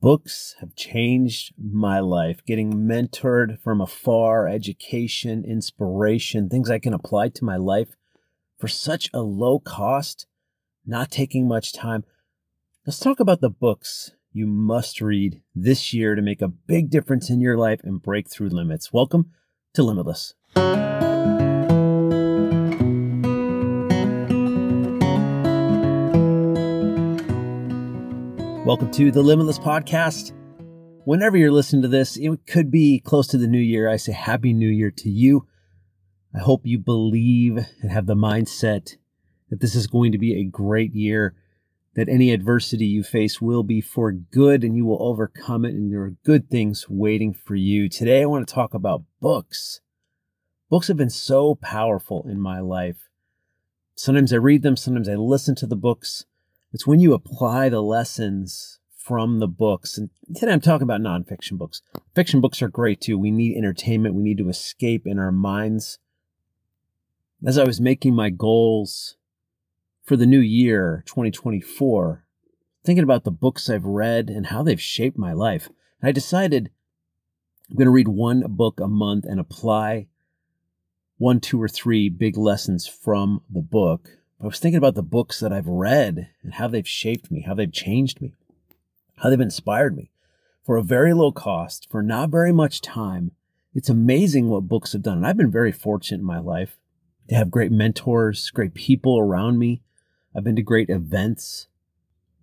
Books have changed my life. Getting mentored from afar, education, inspiration, things I can apply to my life for such a low cost, not taking much time. Let's talk about the books you must read this year to make a big difference in your life and break through limits. Welcome to Limitless. Welcome to the Limitless Podcast. Whenever you're listening to this, it could be close to the new year. I say Happy New Year to you. I hope you believe and have the mindset that this is going to be a great year, that any adversity you face will be for good and you will overcome it, and there are good things waiting for you. Today, I want to talk about books. Books have been so powerful in my life. Sometimes I read them, sometimes I listen to the books. It's when you apply the lessons from the books. And today I'm talking about nonfiction books. Fiction books are great too. We need entertainment, we need to escape in our minds. As I was making my goals for the new year, 2024, thinking about the books I've read and how they've shaped my life, I decided I'm going to read one book a month and apply one, two, or three big lessons from the book I was thinking about the books that I've read and how they've shaped me, how they've changed me, how they've inspired me. For a very low cost, for not very much time, it's amazing what books have done. And I've been very fortunate in my life to have great mentors, great people around me. I've been to great events.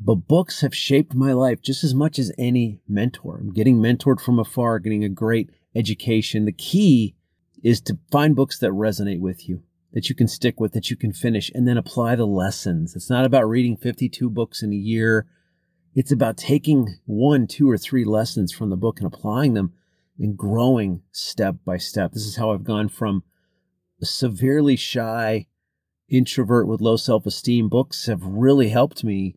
But books have shaped my life just as much as any mentor. I'm getting mentored from afar, getting a great education. The key is to find books that resonate with you that you can stick with, that you can finish, and then apply the lessons. It's not about reading 52 books in a year. It's about taking one, two, or three lessons from the book and applying them and growing step by step. This is how I've gone from a severely shy introvert with low self esteem. Books have really helped me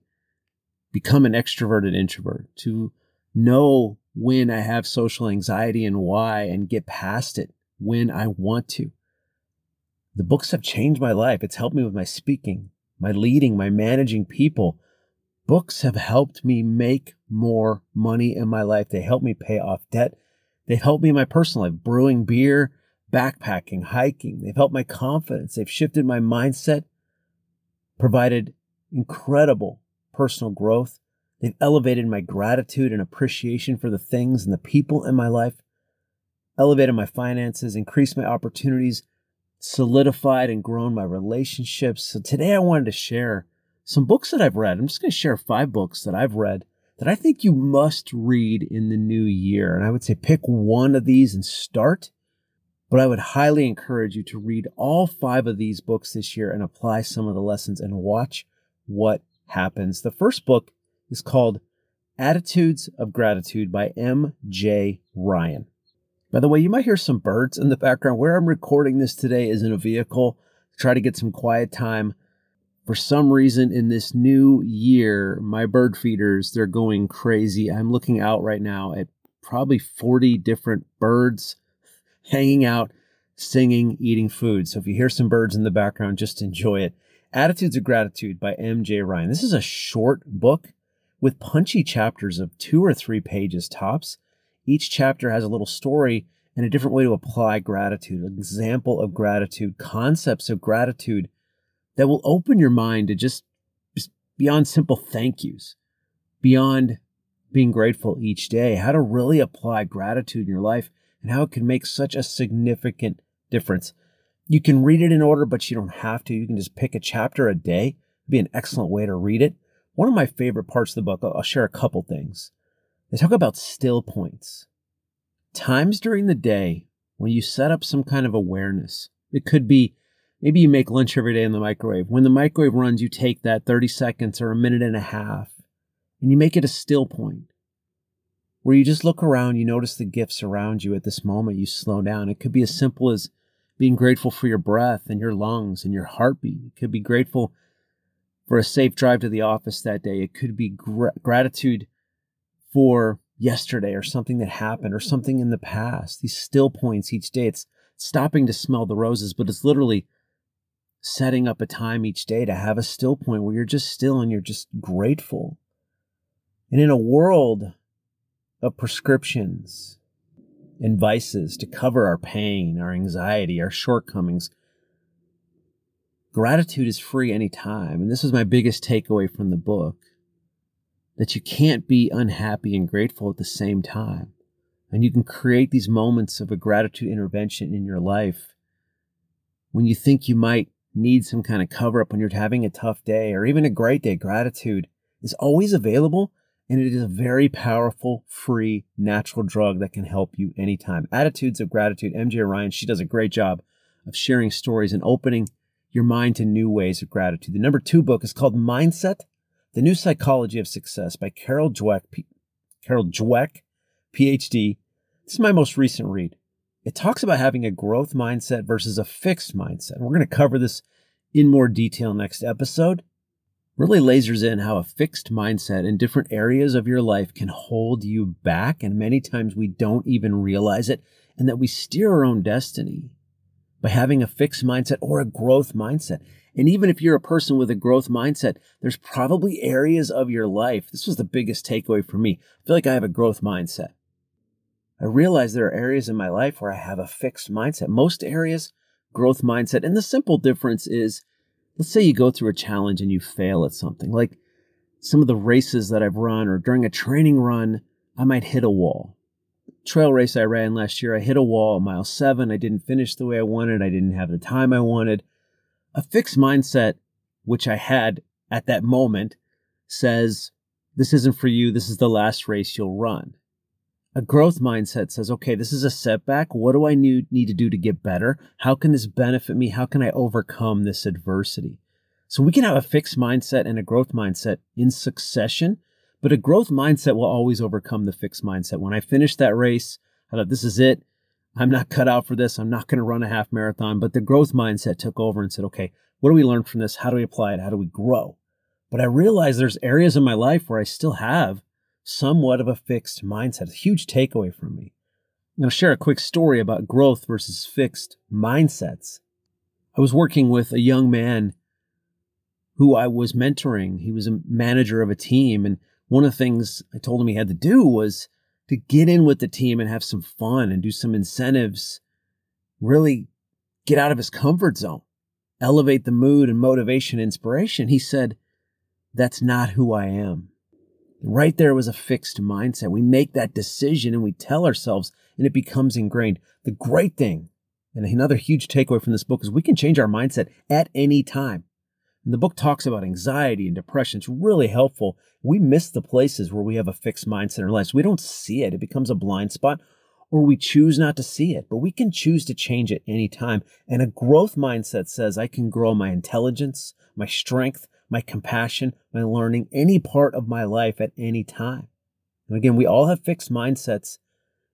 become an extroverted introvert, to know when I have social anxiety and why, and get past it when I want to. The books have changed my life. It's helped me with my speaking, my leading, my managing people. Books have helped me make more money in my life. They help me pay off debt. They've helped me in my personal life, brewing beer, backpacking, hiking. They've helped my confidence. They've shifted my mindset, provided incredible personal growth. They've elevated my gratitude and appreciation for the things and the people in my life, elevated my finances, increased my opportunities, solidified and grown my relationships. So today I wanted to share some books that I've read. I'm just going to share five books that I've read that I think you must read in the new year. And I would say pick one of these and start. But I would highly encourage you to read all five of these books this year and apply some of the lessons and watch what happens. The first book is called Attitudes of Gratitude by M.J. Ryan. By the way, you might hear some birds in the background. Where I'm recording this today is in a vehicle. Try to get some quiet time. For some reason in this new year, my bird feeders, they're going crazy. I'm looking out right now at probably 40 different birds hanging out, singing, eating food. So if you hear some birds in the background, just enjoy it. Attitudes of Gratitude by M.J. Ryan. This is a short book with punchy chapters of two or three pages tops. Each chapter has a little story and a different way to apply gratitude, an example of gratitude, concepts of gratitude that will open your mind to just, just beyond simple thank yous, beyond being grateful each day, how to really apply gratitude in your life and how it can make such a significant difference. You can read it in order, but you don't have to. You can just pick a chapter a day. It'd be an excellent way to read it. One of my favorite parts of the book, I'll share a couple things. They talk about still points. Times during the day when you set up some kind of awareness. It could be maybe you make lunch every day in the microwave. When the microwave runs, you take that 30 seconds or a minute and a half and you make it a still point where you just look around, you notice the gifts around you at this moment, you slow down. It could be as simple as being grateful for your breath and your lungs and your heartbeat. It could be grateful for a safe drive to the office that day. It could be gr- gratitude for yesterday or something that happened or something in the past. These still points each day. It's stopping to smell the roses, but it's literally setting up a time each day to have a still point where you're just still and you're just grateful. And in a world of prescriptions and vices to cover our pain, our anxiety, our shortcomings. Gratitude is free anytime. And this was my biggest takeaway from the book that you can't be unhappy and grateful at the same time. And you can create these moments of a gratitude intervention in your life when you think you might need some kind of cover up when you're having a tough day or even a great day. Gratitude is always available and it is a very powerful, free, natural drug that can help you anytime. Attitudes of Gratitude, MJ Ryan, she does a great job of sharing stories and opening your mind to new ways of gratitude. The number two book is called Mindset, The New Psychology of Success by Carol Dweck, P- Carol Dweck, PhD. This is my most recent read. It talks about having a growth mindset versus a fixed mindset. We're going to cover this in more detail next episode really lasers in how a fixed mindset in different areas of your life can hold you back. And many times we don't even realize it, and that we steer our own destiny by having a fixed mindset or a growth mindset. And even if you're a person with a growth mindset, there's probably areas of your life. This was the biggest takeaway for me. I feel like I have a growth mindset. I realize there are areas in my life where I have a fixed mindset. Most areas, growth mindset. And the simple difference is let's say you go through a challenge and you fail at something, like some of the races that I've run or during a training run, I might hit a wall. Trail race I ran last year, I hit a wall mile seven. I didn't finish the way I wanted. I didn't have the time I wanted. A fixed mindset, which I had at that moment, says, This isn't for you. This is the last race you'll run. A growth mindset says, okay, this is a setback. What do I need, to do to get better? How can this benefit me? How can I overcome this adversity? So we can have a fixed mindset and a growth mindset in succession, but a growth mindset will always overcome the fixed mindset. When I finished that race, I thought, this is it. I'm not cut out for this. I'm not going to run a half marathon. But the growth mindset took over and said, okay, what do we learn from this? How do we apply it? How do we grow? But I realized there's areas in my life where I still have somewhat of a fixed mindset. A huge takeaway from me. I'm going to share a quick story about growth versus fixed mindsets. I was working with a young man who I was mentoring. He was a manager of a team. And one of the things I told him he had to do was to get in with the team and have some fun and do some incentives, really get out of his comfort zone, elevate the mood and motivation, inspiration. He said, That's not who I am. Right there was a fixed mindset. We make that decision and we tell ourselves, and it becomes ingrained. The great thing, and another huge takeaway from this book, is we can change our mindset at any time. And the book talks about anxiety and depression. It's really helpful. We miss the places where we have a fixed mindset in our lives. We don't see it, it becomes a blind spot, or we choose not to see it. But we can choose to change it anytime. And a growth mindset says I can grow my intelligence, my strength, my compassion, my learning, any part of my life at any time. And again, we all have fixed mindsets.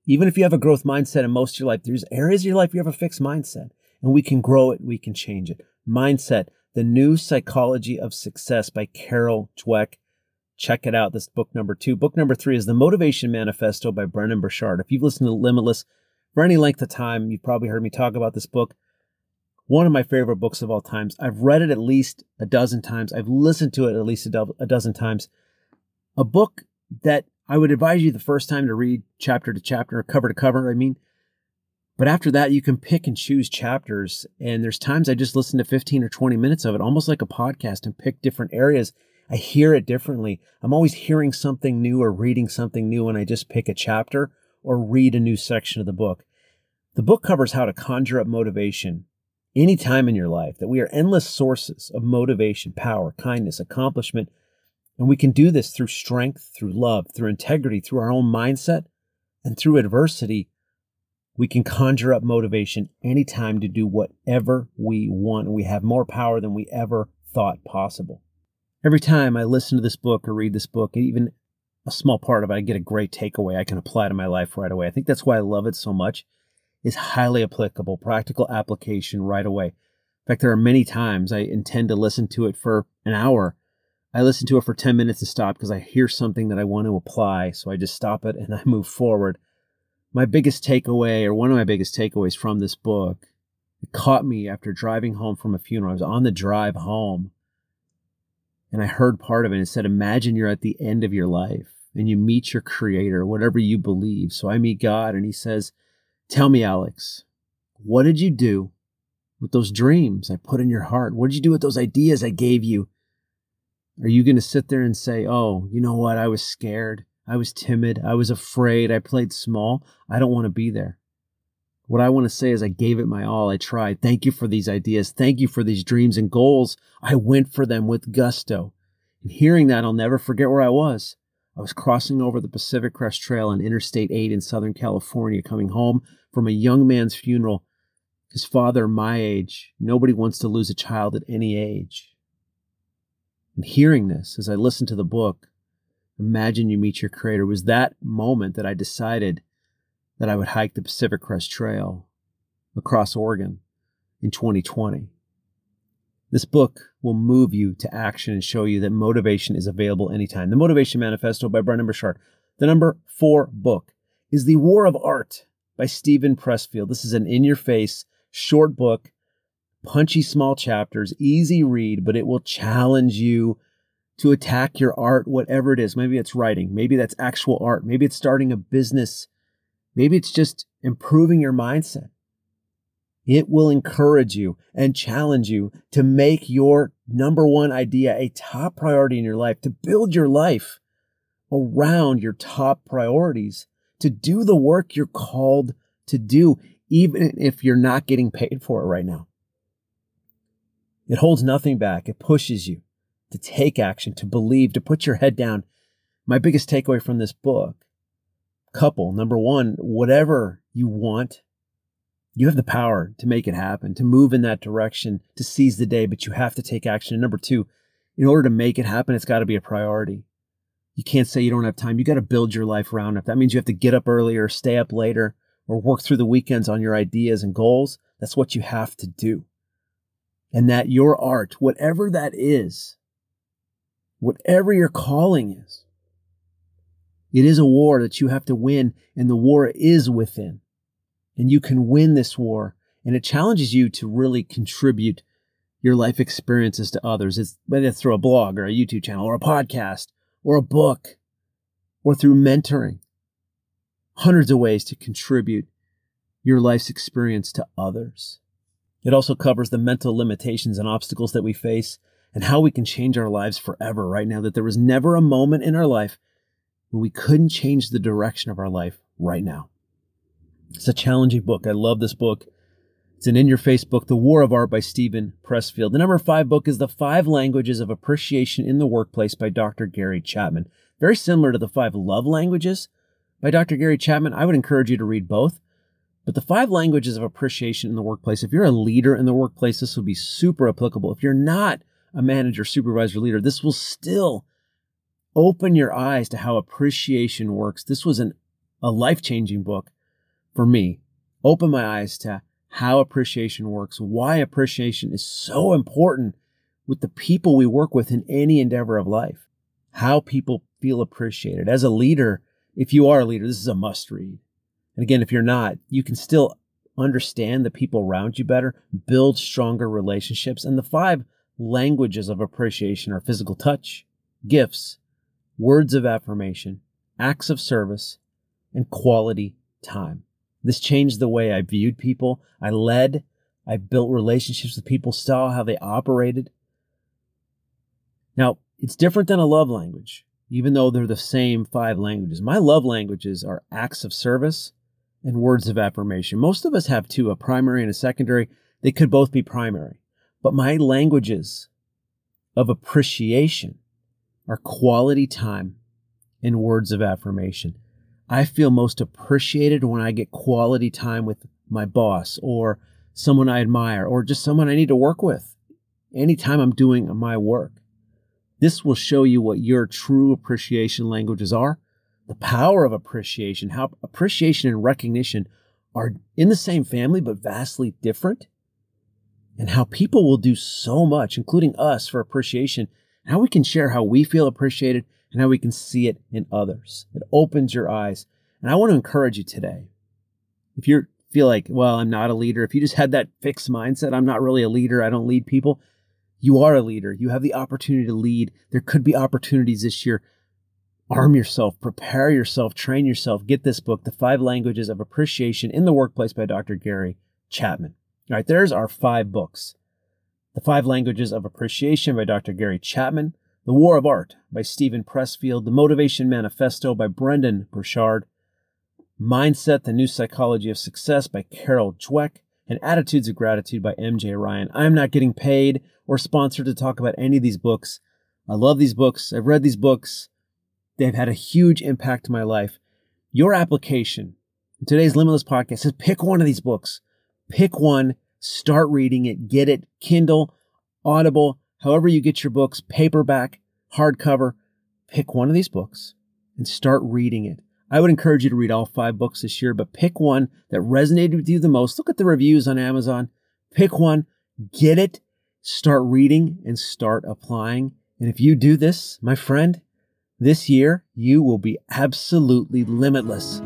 Even if you have a growth mindset in most of your life, there's areas of your life you have a fixed mindset and we can grow it, we can change it. Mindset, The New Psychology of Success by Carol Dweck. Check it out. This book number two. Book number three is The Motivation Manifesto by Brendon Burchard. If you've listened to Limitless for any length of time, you've probably heard me talk about this book one of my favorite books of all times. I've read it at least a dozen times. I've listened to it at least a, do- a dozen times. A book that I would advise you the first time to read chapter to chapter, cover to cover, I mean. But after that, you can pick and choose chapters. And there's times I just listen to 15 or 20 minutes of it, almost like a podcast, and pick different areas. I hear it differently. I'm always hearing something new or reading something new when I just pick a chapter or read a new section of the book. The book covers how to conjure up motivation any time in your life that we are endless sources of motivation, power, kindness, accomplishment. And we can do this through strength, through love, through integrity, through our own mindset, and through adversity. We can conjure up motivation anytime to do whatever we want. We have more power than we ever thought possible. Every time I listen to this book or read this book, even a small part of it, I get a great takeaway I can apply to my life right away. I think that's why I love it so much is highly applicable, practical application right away. In fact, there are many times I intend to listen to it for an hour. I listen to it for 10 minutes to stop because I hear something that I want to apply. So I just stop it and I move forward. My biggest takeaway, or one of my biggest takeaways from this book, it caught me after driving home from a funeral. I was on the drive home and I heard part of it. It said, Imagine you're at the end of your life and you meet your creator, whatever you believe. So I meet God and he says, Tell me, Alex, what did you do with those dreams I put in your heart? What did you do with those ideas I gave you? Are you going to sit there and say, Oh, you know what? I was scared. I was timid. I was afraid. I played small. I don't want to be there. What I want to say is, I gave it my all. I tried. Thank you for these ideas. Thank you for these dreams and goals. I went for them with gusto. And hearing that, I'll never forget where I was. I was crossing over the Pacific Crest Trail on Interstate 8 in Southern California, coming home from a young man's funeral. His father, my age, nobody wants to lose a child at any age. And hearing this as I listened to the book, Imagine You Meet Your Creator, was that moment that I decided that I would hike the Pacific Crest Trail across Oregon in 2020. This book will move you to action and show you that motivation is available anytime. The Motivation Manifesto by Brendon Burchard. The number four book is The War of Art by Steven Pressfield. This is an in your face, short book, punchy small chapters, easy read, but it will challenge you to attack your art, whatever it is. Maybe it's writing, maybe that's actual art, maybe it's starting a business Maybe it's just improving your mindset. It will encourage you and challenge you to make your number one idea a top priority in your life, to build your life around your top priorities, to do the work you're called to do, even if you're not getting paid for it right now. It holds nothing back. It pushes you to take action, to believe, to put your head down. My biggest takeaway from this book couple. Number one, whatever you want, you have the power to make it happen, to move in that direction, to seize the day, but you have to take action. And number two, in order to make it happen, it's got to be a priority. You can't say you don't have time. You got to build your life around it. That means you have to get up earlier, stay up later, or work through the weekends on your ideas and goals. That's what you have to do. And that your art, whatever that is, whatever your calling is, it is a war that you have to win, and the war is within. And you can win this war, and it challenges you to really contribute your life experiences to others. It's whether it's through a blog or a YouTube channel or a podcast or a book or through mentoring. Hundreds of ways to contribute your life's experience to others. It also covers the mental limitations and obstacles that we face and how we can change our lives forever right now. That there was never a moment in our life when we couldn't change the direction of our life right now. It's a challenging book. I love this book. It's an in your face book, The War of Art by Steven Pressfield. The number five book is The Five Languages of Appreciation in the Workplace by Dr. Gary Chapman. Very similar to The Five Love Languages by Dr. Gary Chapman. I would encourage you to read both. But the five languages of appreciation in the workplace, if you're a leader in the workplace, this will be super applicable. If you're not a manager, supervisor, leader, this will still open your eyes to how appreciation works. This was an, a life changing book for me. Open my eyes to how appreciation works, why appreciation is so important with the people we work with in any endeavor of life, how people feel appreciated. As a leader, if you are a leader, this is a must read. And again, if you're not, you can still understand the people around you better, build stronger relationships. And the five languages of appreciation are physical touch, gifts, words of affirmation, acts of service, and quality time. This changed the way I viewed people. I led. I built relationships with people, saw how they operated. Now, it's different than a love language, even though they're the same five languages. My love languages are acts of service and words of affirmation. Most of us have two, a primary and a secondary. They could both be primary. But my languages of appreciation are quality time and words of affirmation. I feel most appreciated when I get quality time with my boss or someone I admire or just someone I need to work with anytime I'm doing my work. This will show you what your true appreciation languages are, the power of appreciation, how appreciation and recognition are in the same family but vastly different, and how people will do so much, including us, for appreciation how we can share how we feel appreciated and how we can see it in others. It opens your eyes. And I want to encourage you today. If you feel like, well, I'm not a leader, if you just had that fixed mindset, I'm not really a leader, I don't lead people, you are a leader. You have the opportunity to lead. There could be opportunities this year. arm yourself, prepare yourself, train yourself. Get this book, The Five Languages of Appreciation in the Workplace by Dr. Gary Chapman. All right, there's our five books. The Five Languages of Appreciation by Dr. Gary Chapman, The War of Art by Steven Pressfield, The Motivation Manifesto by Brendon Burchard, Mindset, The New Psychology of Success by Carol Dweck, and Attitudes of Gratitude by MJ Ryan. I am not getting paid or sponsored to talk about any of these books. I love these books. I've read these books. They've had a huge impact to my life. Your application in today's Limitless podcast says pick one of these books. Pick one, start reading it, get it, Kindle, Audible, however you get your books, paperback, hardcover. Pick one of these books and start reading it. I would encourage you to read all five books this year, but pick one that resonated with you the most. Look at the reviews on Amazon. Pick one, get it, start reading, and start applying. And if you do this, my friend, this year you will be absolutely limitless.